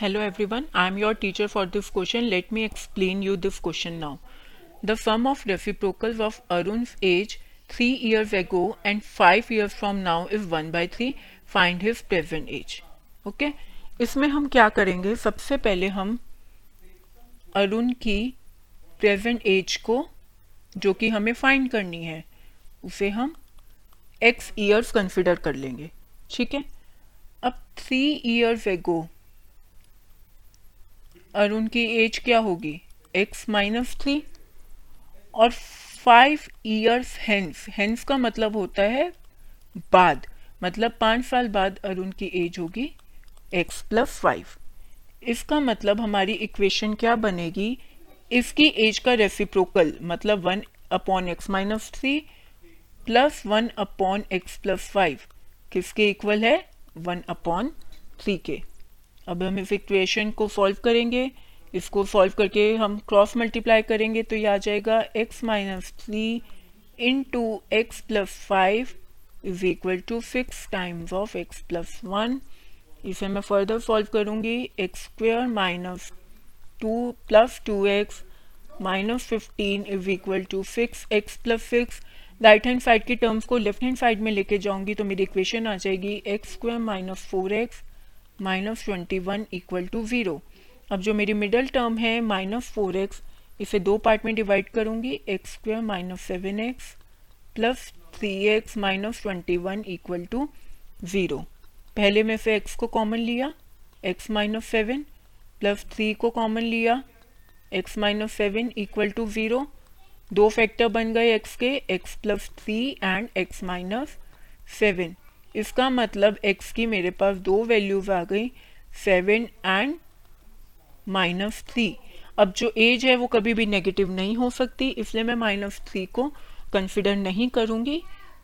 Hello everyone I am your teacher for this question let me explain you this question now the sum of reciprocal of Arun age three years ago and five years from now is one by three find his present age okay इसमें हम क्या करेंगे? सबसे पहले हम अरुण की present as को, जो कि हमें फाइंड करनी है, उसे हम एक्स ईयर्स कंसिडर कर लेंगे। ठीक है? अब थ्री ईयर्स एगो अरुण की एज क्या होगी? एक्स माइनस थ्री और फाइव ईयर्स हेंस हेंस का मतलब होता है बाद. मतलब पाँच साल बाद अरुण की एज होगी एक्स प्लस फाइव इसका मतलब हमारी इक्वेशन क्या बनेगी? इसकी एज का रेसिप्रोकल मतलब one upon x minus three plus one upon x plus five किसके इक्वल है? वन अपॉन थ्री के. अब हम इस इक्वेशन को सॉल्व करेंगे। इसको सॉल्व करके हम क्रॉस मल्टीप्लाई करेंगे तो ये आ जाएगा x minus three into x plus five is equal to six times of x plus one इसे मैं फर्दर सॉल्व करूँगी। X square minus two plus two x minus fifteen is equal to six x plus six right hand side की terms को left hand side में लेके जाऊँगी तो मेरी इक्वेशन आ जाएगी x square minus four x minus twenty one equal to zero अब जो मेरी मिडल टर्म है, माइनस फोर एक्स, इसे दो पार्ट में डिवाइड करूँगी, x square minus seven x plus three x minus twenty one equal to zero पहले में से एक्स को कॉमन लिया x minus seven plus three को कॉमन लिया x minus seven equal to zero दो फैक्टर बन गए एक्स के x plus three and x minus seven. इसका मतलब एक्स की मेरे पास दो वैल्यूज़ आ गई सेवन एंड माइनस थ्री अब जो एज है वो कभी भी नेगेटिव नहीं हो सकती, इसलिए मैं माइनस थ्री को कंसिडर नहीं करूँगी।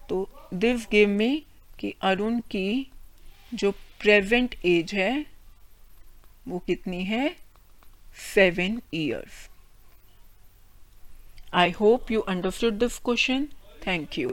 तो दिस गेम में कि अरुण की जो प्रेजेंट एज है, वो कितनी है? Seven years I hope you understood this question thank you.